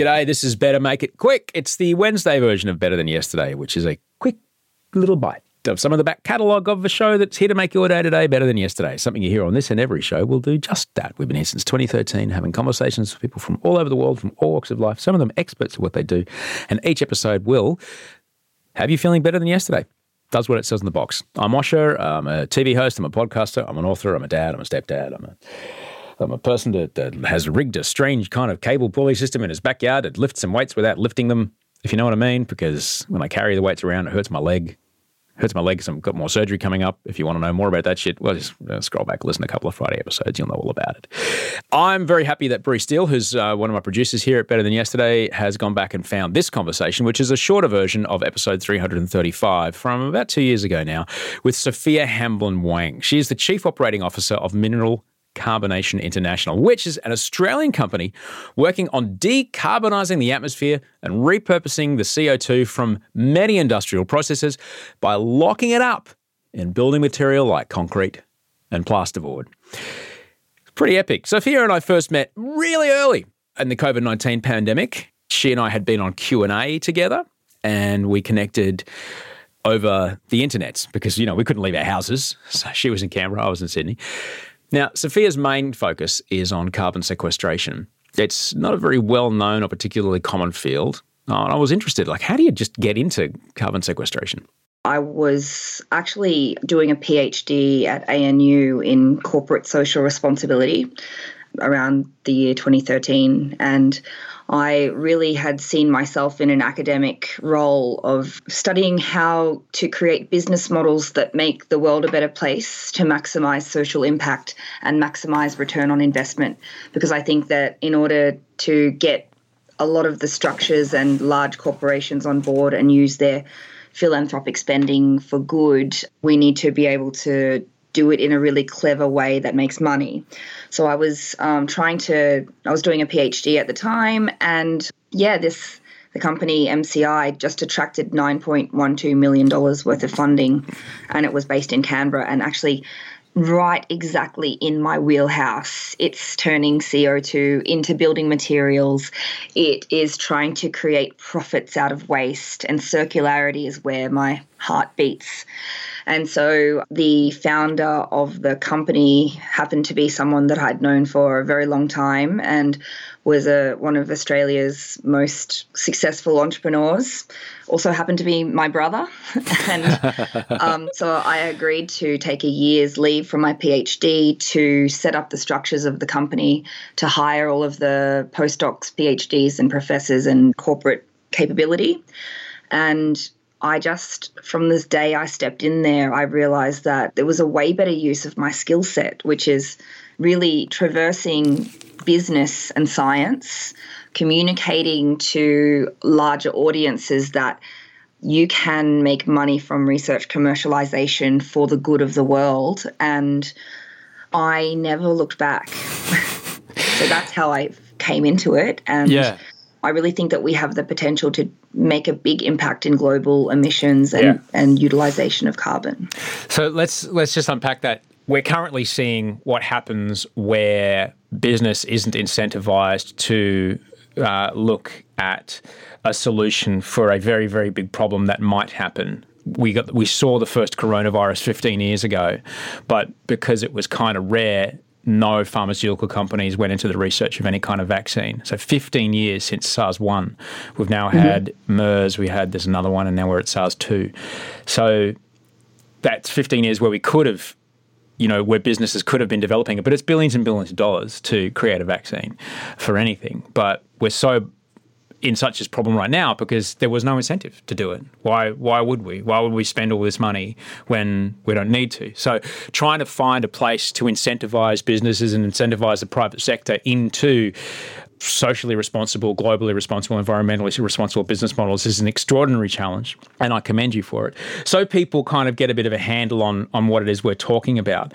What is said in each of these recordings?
G'day, this is Better Make It Quick. It's the Wednesday version of Better Than Yesterday, which is a quick little bite of some of the back catalogue of the show that's here to make your day today better than yesterday. Something you hear on this and every show will do just that. We've been here since 2013, having conversations with people from all over the world, from all walks of life, some of them experts at what they do. And each episode will have you feeling better than yesterday. Does what it says in the box. I'm Osher. I'm a TV host. I'm a podcaster. I'm an author. I'm a dad. I'm a stepdad. I'm a I'm a person that, that has rigged a strange kind of cable pulley system in his backyard that lifts some weights without lifting them, if you know what I mean, because when I carry the weights around, it hurts my leg. Hurts my leg. So I've got more surgery coming up. If you want to know more about that shit, well, just uh, scroll back, listen to a couple of Friday episodes. You'll know all about it. I'm very happy that Bruce Steele, who's uh, one of my producers here at Better Than Yesterday, has gone back and found this conversation, which is a shorter version of episode 335 from about two years ago now, with Sophia Hamblin Wang. She is the Chief Operating Officer of Mineral Carbonation International, which is an Australian company working on decarbonising the atmosphere and repurposing the CO2 from many industrial processes by locking it up in building material like concrete and plasterboard. It's pretty epic. Sophia and I first met really early in the COVID 19 pandemic. She and I had been on Q&A together and we connected over the internet because, you know, we couldn't leave our houses. So she was in Canberra, I was in Sydney. Now, Sophia's main focus is on carbon sequestration. It's not a very well known or particularly common field. Uh, and I was interested, like, how do you just get into carbon sequestration? I was actually doing a PhD at ANU in corporate social responsibility around the year 2013. And I really had seen myself in an academic role of studying how to create business models that make the world a better place to maximize social impact and maximize return on investment. Because I think that in order to get a lot of the structures and large corporations on board and use their philanthropic spending for good, we need to be able to do it in a really clever way that makes money. So I was um, trying to, I was doing a PhD at the time, and yeah, this the company MCI just attracted $9.12 million worth of funding, and it was based in Canberra. And actually, right exactly in my wheelhouse. It's turning CO2 into building materials. It is trying to create profits out of waste, and circularity is where my heart beats. And so the founder of the company happened to be someone that I'd known for a very long time and was a, one of Australia's most successful entrepreneurs. Also happened to be my brother. and um, so I agreed to take a year's leave from my PhD to set up the structures of the company, to hire all of the postdocs, PhDs, and professors and corporate capability. And I just, from this day I stepped in there, I realized that there was a way better use of my skill set, which is really traversing business and science, communicating to larger audiences that you can make money from research commercialization for the good of the world. And I never looked back. so that's how I came into it. And Yeah. I really think that we have the potential to make a big impact in global emissions and, Yeah. and utilization of carbon. So let's let's just unpack that we're currently seeing what happens where business isn't incentivized to uh, look at a solution for a very, very big problem that might happen. We got we saw the first coronavirus 15 years ago, but because it was kind of rare, no pharmaceutical companies went into the research of any kind of vaccine. So 15 years since SARS 1. We've now mm-hmm. had MERS, we had there's another one, and now we're at SARS 2. So that's 15 years where we could have you know, where businesses could have been developing it, but it's billions and billions of dollars to create a vaccine for anything. But we're so in such a problem right now because there was no incentive to do it. Why why would we? Why would we spend all this money when we don't need to? So trying to find a place to incentivize businesses and incentivize the private sector into socially responsible, globally responsible, environmentally responsible business models is an extraordinary challenge, and I commend you for it. So people kind of get a bit of a handle on on what it is we're talking about.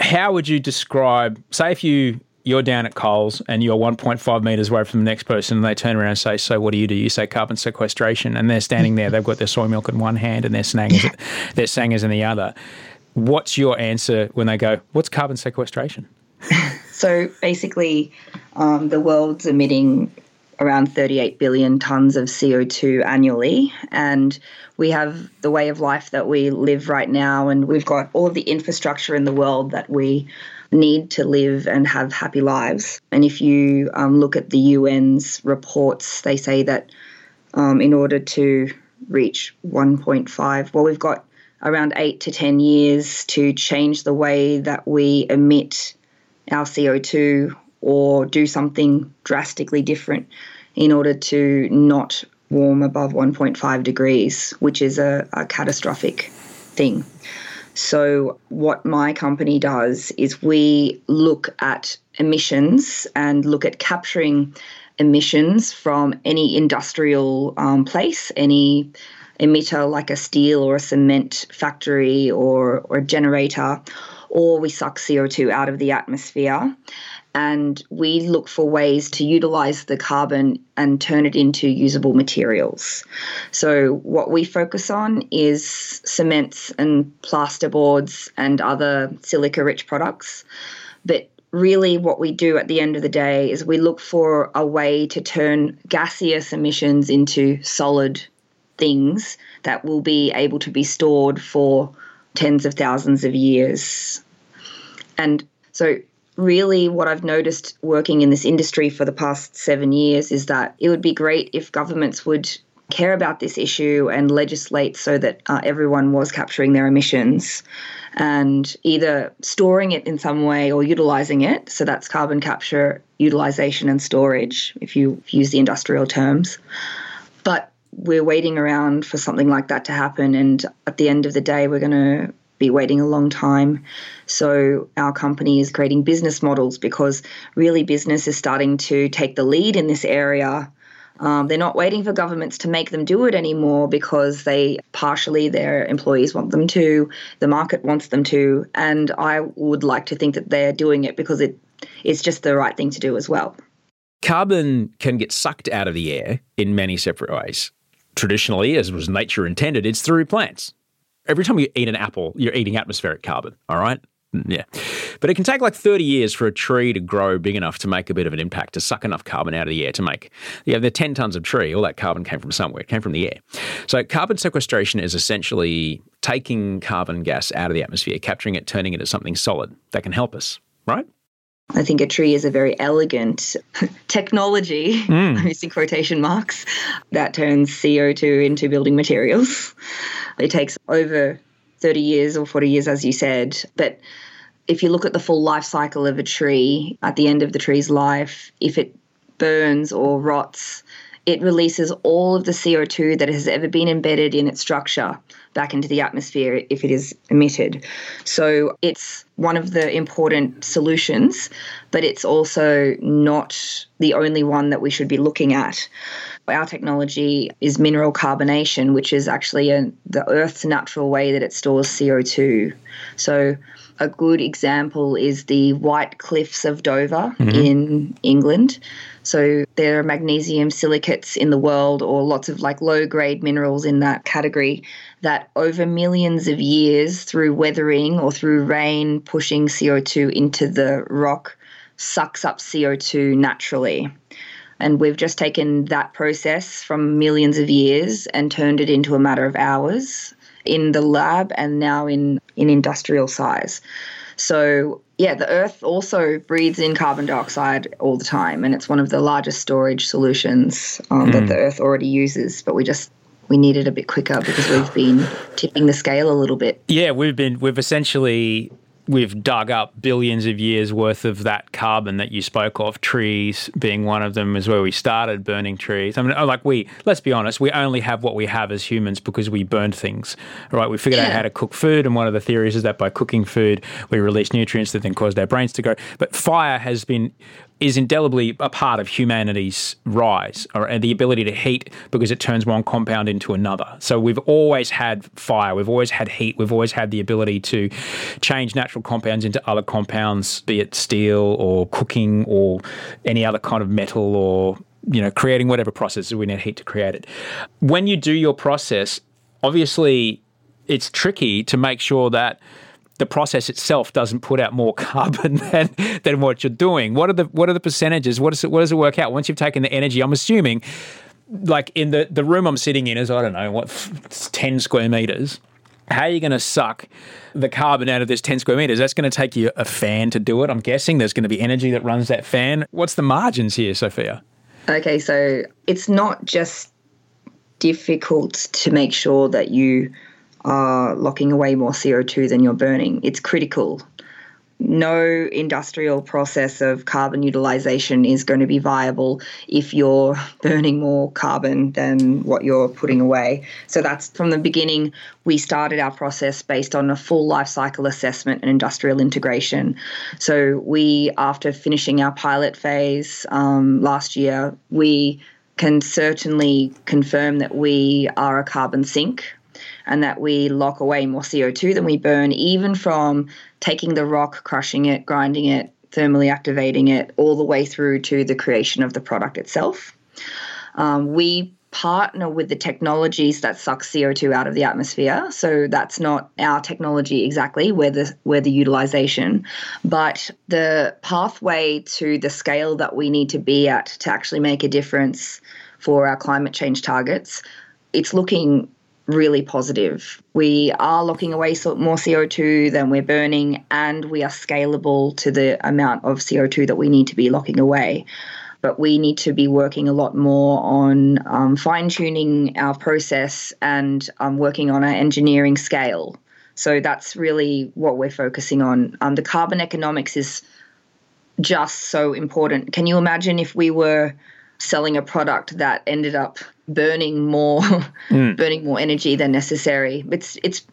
How would you describe, say, if you you're down at Coles and you're 1.5 meters away from the next person, and they turn around and say, "So what do you do?" You say carbon sequestration, and they're standing there. They've got their soy milk in one hand and their snangers, their sangers in the other. What's your answer when they go, "What's carbon sequestration?" So basically, um, the world's emitting around 38 billion tons of CO2 annually. And we have the way of life that we live right now, and we've got all of the infrastructure in the world that we need to live and have happy lives. And if you um, look at the UN's reports, they say that um, in order to reach 1.5, well, we've got around eight to 10 years to change the way that we emit our CO2 or do something drastically different in order to not warm above 1.5 degrees, which is a, a catastrophic thing. So, what my company does is we look at emissions and look at capturing emissions from any industrial um, place, any emitter like a steel or a cement factory or, or a generator, or we suck CO2 out of the atmosphere and we look for ways to utilize the carbon and turn it into usable materials. So, what we focus on is cements and plasterboards and other silica rich products. But really, what we do at the end of the day is we look for a way to turn gaseous emissions into solid things that will be able to be stored for tens of thousands of years. And so, really, what I've noticed working in this industry for the past seven years is that it would be great if governments would care about this issue and legislate so that uh, everyone was capturing their emissions and either storing it in some way or utilizing it. So that's carbon capture, utilization, and storage, if you use the industrial terms. But we're waiting around for something like that to happen. And at the end of the day, we're going to be waiting a long time. So our company is creating business models because really business is starting to take the lead in this area. Um, they're not waiting for governments to make them do it anymore because they partially their employees want them to, the market wants them to, and I would like to think that they're doing it because it it's just the right thing to do as well. Carbon can get sucked out of the air in many separate ways. Traditionally, as was nature intended, it's through plants every time you eat an apple, you're eating atmospheric carbon, all right? Yeah. But it can take like 30 years for a tree to grow big enough to make a bit of an impact, to suck enough carbon out of the air to make. Yeah, the 10 tons of tree, all that carbon came from somewhere. It came from the air. So carbon sequestration is essentially taking carbon gas out of the atmosphere, capturing it, turning it into something solid that can help us, right? I think a tree is a very elegant technology, mm. I'm using quotation marks, that turns CO2 into building materials. It takes over 30 years or 40 years, as you said. But if you look at the full life cycle of a tree, at the end of the tree's life, if it burns or rots, it releases all of the CO2 that has ever been embedded in its structure back into the atmosphere if it is emitted. So it's one of the important solutions, but it's also not the only one that we should be looking at. Our technology is mineral carbonation, which is actually a, the Earth's natural way that it stores CO2. So a good example is the White Cliffs of Dover mm-hmm. in England. So there are magnesium silicates in the world, or lots of like low grade minerals in that category that over millions of years through weathering or through rain pushing CO2 into the rock sucks up CO2 naturally. And we've just taken that process from millions of years and turned it into a matter of hours in the lab and now in, in industrial size. So, yeah, the Earth also breathes in carbon dioxide all the time, and it's one of the largest storage solutions um, that the Earth already uses. But we just we need it a bit quicker because we've been tipping the scale a little bit. Yeah, we've been we've essentially we've dug up billions of years worth of that carbon that you spoke of. Trees being one of them is where we started burning trees. I mean, uh, like we let's be honest, we only have what we have as humans because we burned things. Right? We figured out how to cook food, and one of the theories is that by cooking food, we release nutrients that then caused our brains to grow. But fire has been is indelibly a part of humanity's rise or the ability to heat because it turns one compound into another. So we've always had fire, we've always had heat, we've always had the ability to change natural compounds into other compounds, be it steel or cooking or any other kind of metal or you know creating whatever process we need heat to create it. When you do your process, obviously it's tricky to make sure that the process itself doesn't put out more carbon than, than what you're doing. What are the what are the percentages? What does it what does it work out once you've taken the energy? I'm assuming, like in the the room I'm sitting in is I don't know what ten square meters. How are you going to suck the carbon out of this 10 square meters? That's going to take you a fan to do it. I'm guessing there's going to be energy that runs that fan. What's the margins here, Sophia? Okay, so it's not just difficult to make sure that you are locking away more CO2 than you're burning. It's critical. No industrial process of carbon utilization is going to be viable if you're burning more carbon than what you're putting away. So that's from the beginning, we started our process based on a full life cycle assessment and industrial integration. So we, after finishing our pilot phase um, last year, we can certainly confirm that we are a carbon sink and that we lock away more CO2 than we burn, even from taking the rock, crushing it, grinding it, thermally activating it, all the way through to the creation of the product itself. Um, we partner with the technologies that suck CO2 out of the atmosphere. So that's not our technology exactly, where the where the utilization, but the pathway to the scale that we need to be at to actually make a difference for our climate change targets. It's looking really positive. We are locking away more CO2 than we're burning, and we are scalable to the amount of CO2 that we need to be locking away. But we need to be working a lot more on um, fine tuning our process and um, working on our engineering scale. So that's really what we're focusing on. Um, the carbon economics is just so important. Can you imagine if we were selling a product that ended up burning more hmm. burning more energy than necessary? It's it's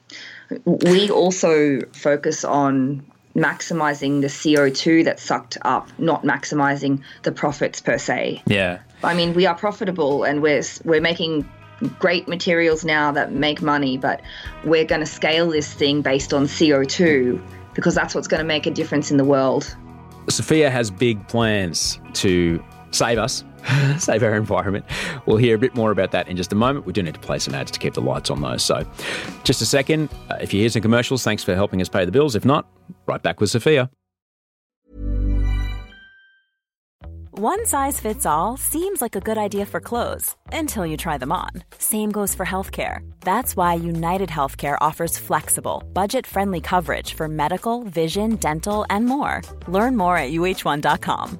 we also focus on maximizing the CO2 that's sucked up, not maximizing the profits per se. Yeah. I mean, we are profitable and we're we're making great materials now that make money, but we're going to scale this thing based on CO2 because that's what's going to make a difference in the world. Sophia has big plans to save us, save our environment. We'll hear a bit more about that in just a moment. We do need to play some ads to keep the lights on, though. So, just a second. Uh, if you hear some commercials, thanks for helping us pay the bills. If not, right back with Sophia. One size fits all seems like a good idea for clothes until you try them on. Same goes for healthcare. That's why United Healthcare offers flexible, budget friendly coverage for medical, vision, dental, and more. Learn more at uh1.com.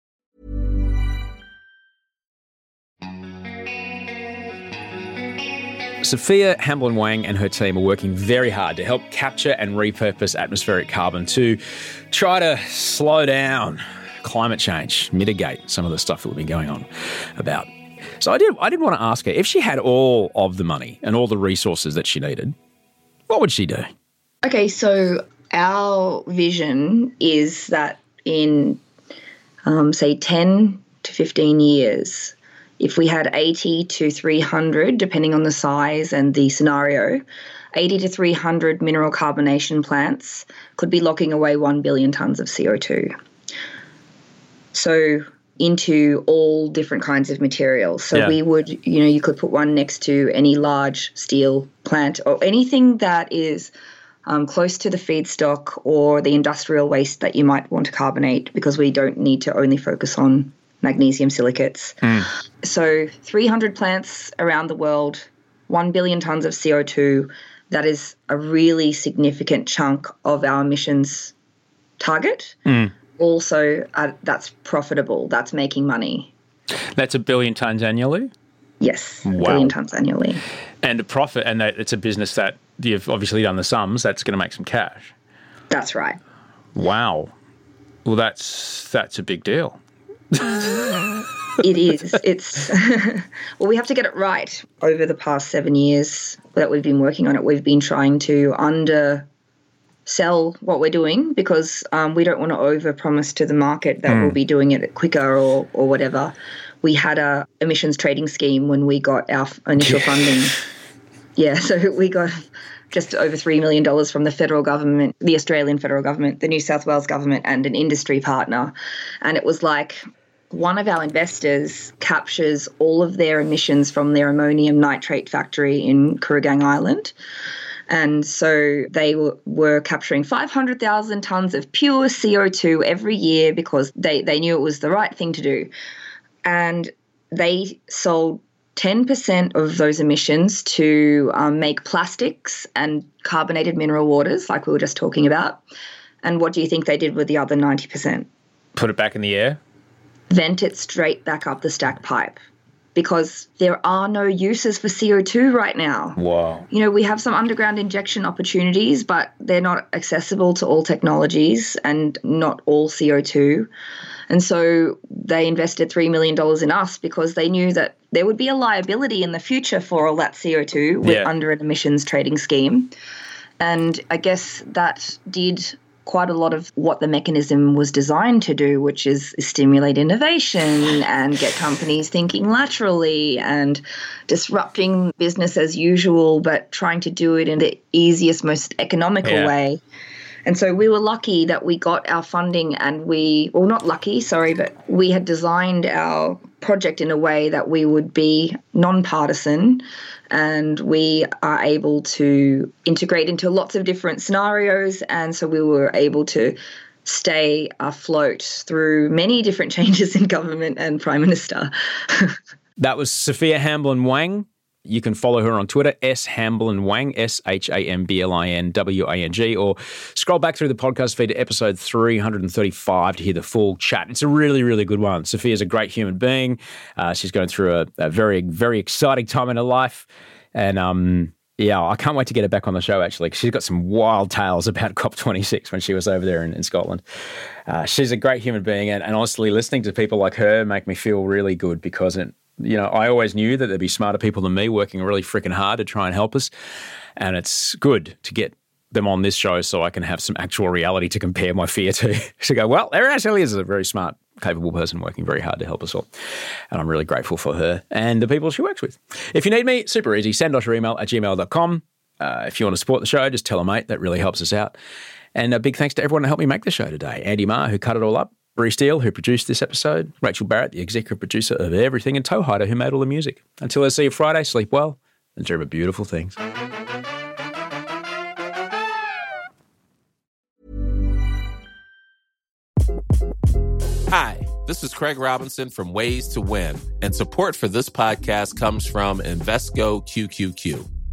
Sophia Hamblin Wang and her team are working very hard to help capture and repurpose atmospheric carbon to try to slow down climate change, mitigate some of the stuff that we've been going on about. So I did I did want to ask her if she had all of the money and all the resources that she needed, what would she do? Okay, so our vision is that in um, say 10 to 15 years, if we had 80 to 300, depending on the size and the scenario, 80 to 300 mineral carbonation plants could be locking away 1 billion tonnes of CO2. So, into all different kinds of materials. So, Yeah. we would, you know, you could put one next to any large steel plant or anything that is um, close to the feedstock or the industrial waste that you might want to carbonate because we don't need to only focus on magnesium silicates. So 300 plants around the world, 1 billion tons of CO2. That is a really significant chunk of our emissions target. Also, uh, that's profitable. That's making money. That's a billion tons annually. Yes, a Wow. billion tons annually. And a profit, and that it's a business that you've obviously done the sums. That's going to make some cash. That's right. Wow. Well, that's that's a big deal. it is. It's well, we have to get it right. Over the past seven years that we've been working on it, we've been trying to under sell what we're doing because um, we don't want to over promise to the market that we'll be doing it quicker or or whatever. We had a emissions trading scheme when we got our initial funding. Yeah, so we got just over $3 million from the federal government, the Australian federal government, the New South Wales government, and an industry partner. And it was like one of our investors captures all of their emissions from their ammonium nitrate factory in Kooragang Island. And so they were, capturing 500,000 tonnes of pure CO2 every year because they, they knew it was the right thing to do. And they sold 10% of those emissions to um, make plastics and carbonated mineral waters, like we were just talking about. And what do you think they did with the other 90%? Put it back in the air. Vent it straight back up the stack pipe because there are no uses for CO2 right now. Wow. You know, we have some underground injection opportunities, but they're not accessible to all technologies and not all CO2. And so they invested $3 million in us because they knew that there would be a liability in the future for all that CO2 with, Yeah. under an emissions trading scheme. And I guess that did quite a lot of what the mechanism was designed to do, which is stimulate innovation and get companies thinking laterally and disrupting business as usual, but trying to do it in the easiest, most economical Yeah. way. And so we were lucky that we got our funding and we, well, not lucky, sorry, but we had designed our project in a way that we would be nonpartisan and we are able to integrate into lots of different scenarios. And so we were able to stay afloat through many different changes in government and prime minister. That was Sophia Hamblin Wang. You can follow her on Twitter, S Hamblin Wang, S H A M B L I N W A N G, or scroll back through the podcast feed to episode 335 to hear the full chat. It's a really, really good one. Sophia's a great human being. Uh, she's going through a, a very, very exciting time in her life. And um, yeah, I can't wait to get her back on the show, actually, she's got some wild tales about COP26 when she was over there in, in Scotland. Uh, she's a great human being. And, and honestly, listening to people like her make me feel really good because it, you know, I always knew that there'd be smarter people than me working really freaking hard to try and help us. And it's good to get them on this show so I can have some actual reality to compare my fear to. to go, well, there actually is a very smart, capable person working very hard to help us all. And I'm really grateful for her and the people she works with. If you need me, super easy. Send us your email at gmail.com. Uh, if you want to support the show, just tell a mate. That really helps us out. And a big thanks to everyone who helped me make the show today. Andy Marr, who cut it all up. Bruce Steele, who produced this episode. Rachel Barrett, the executive producer of everything. And Toehider, who made all the music. Until I see you Friday, sleep well and dream of beautiful things. Hi, this is Craig Robinson from Ways to Win, and support for this podcast comes from Invesco QQQ.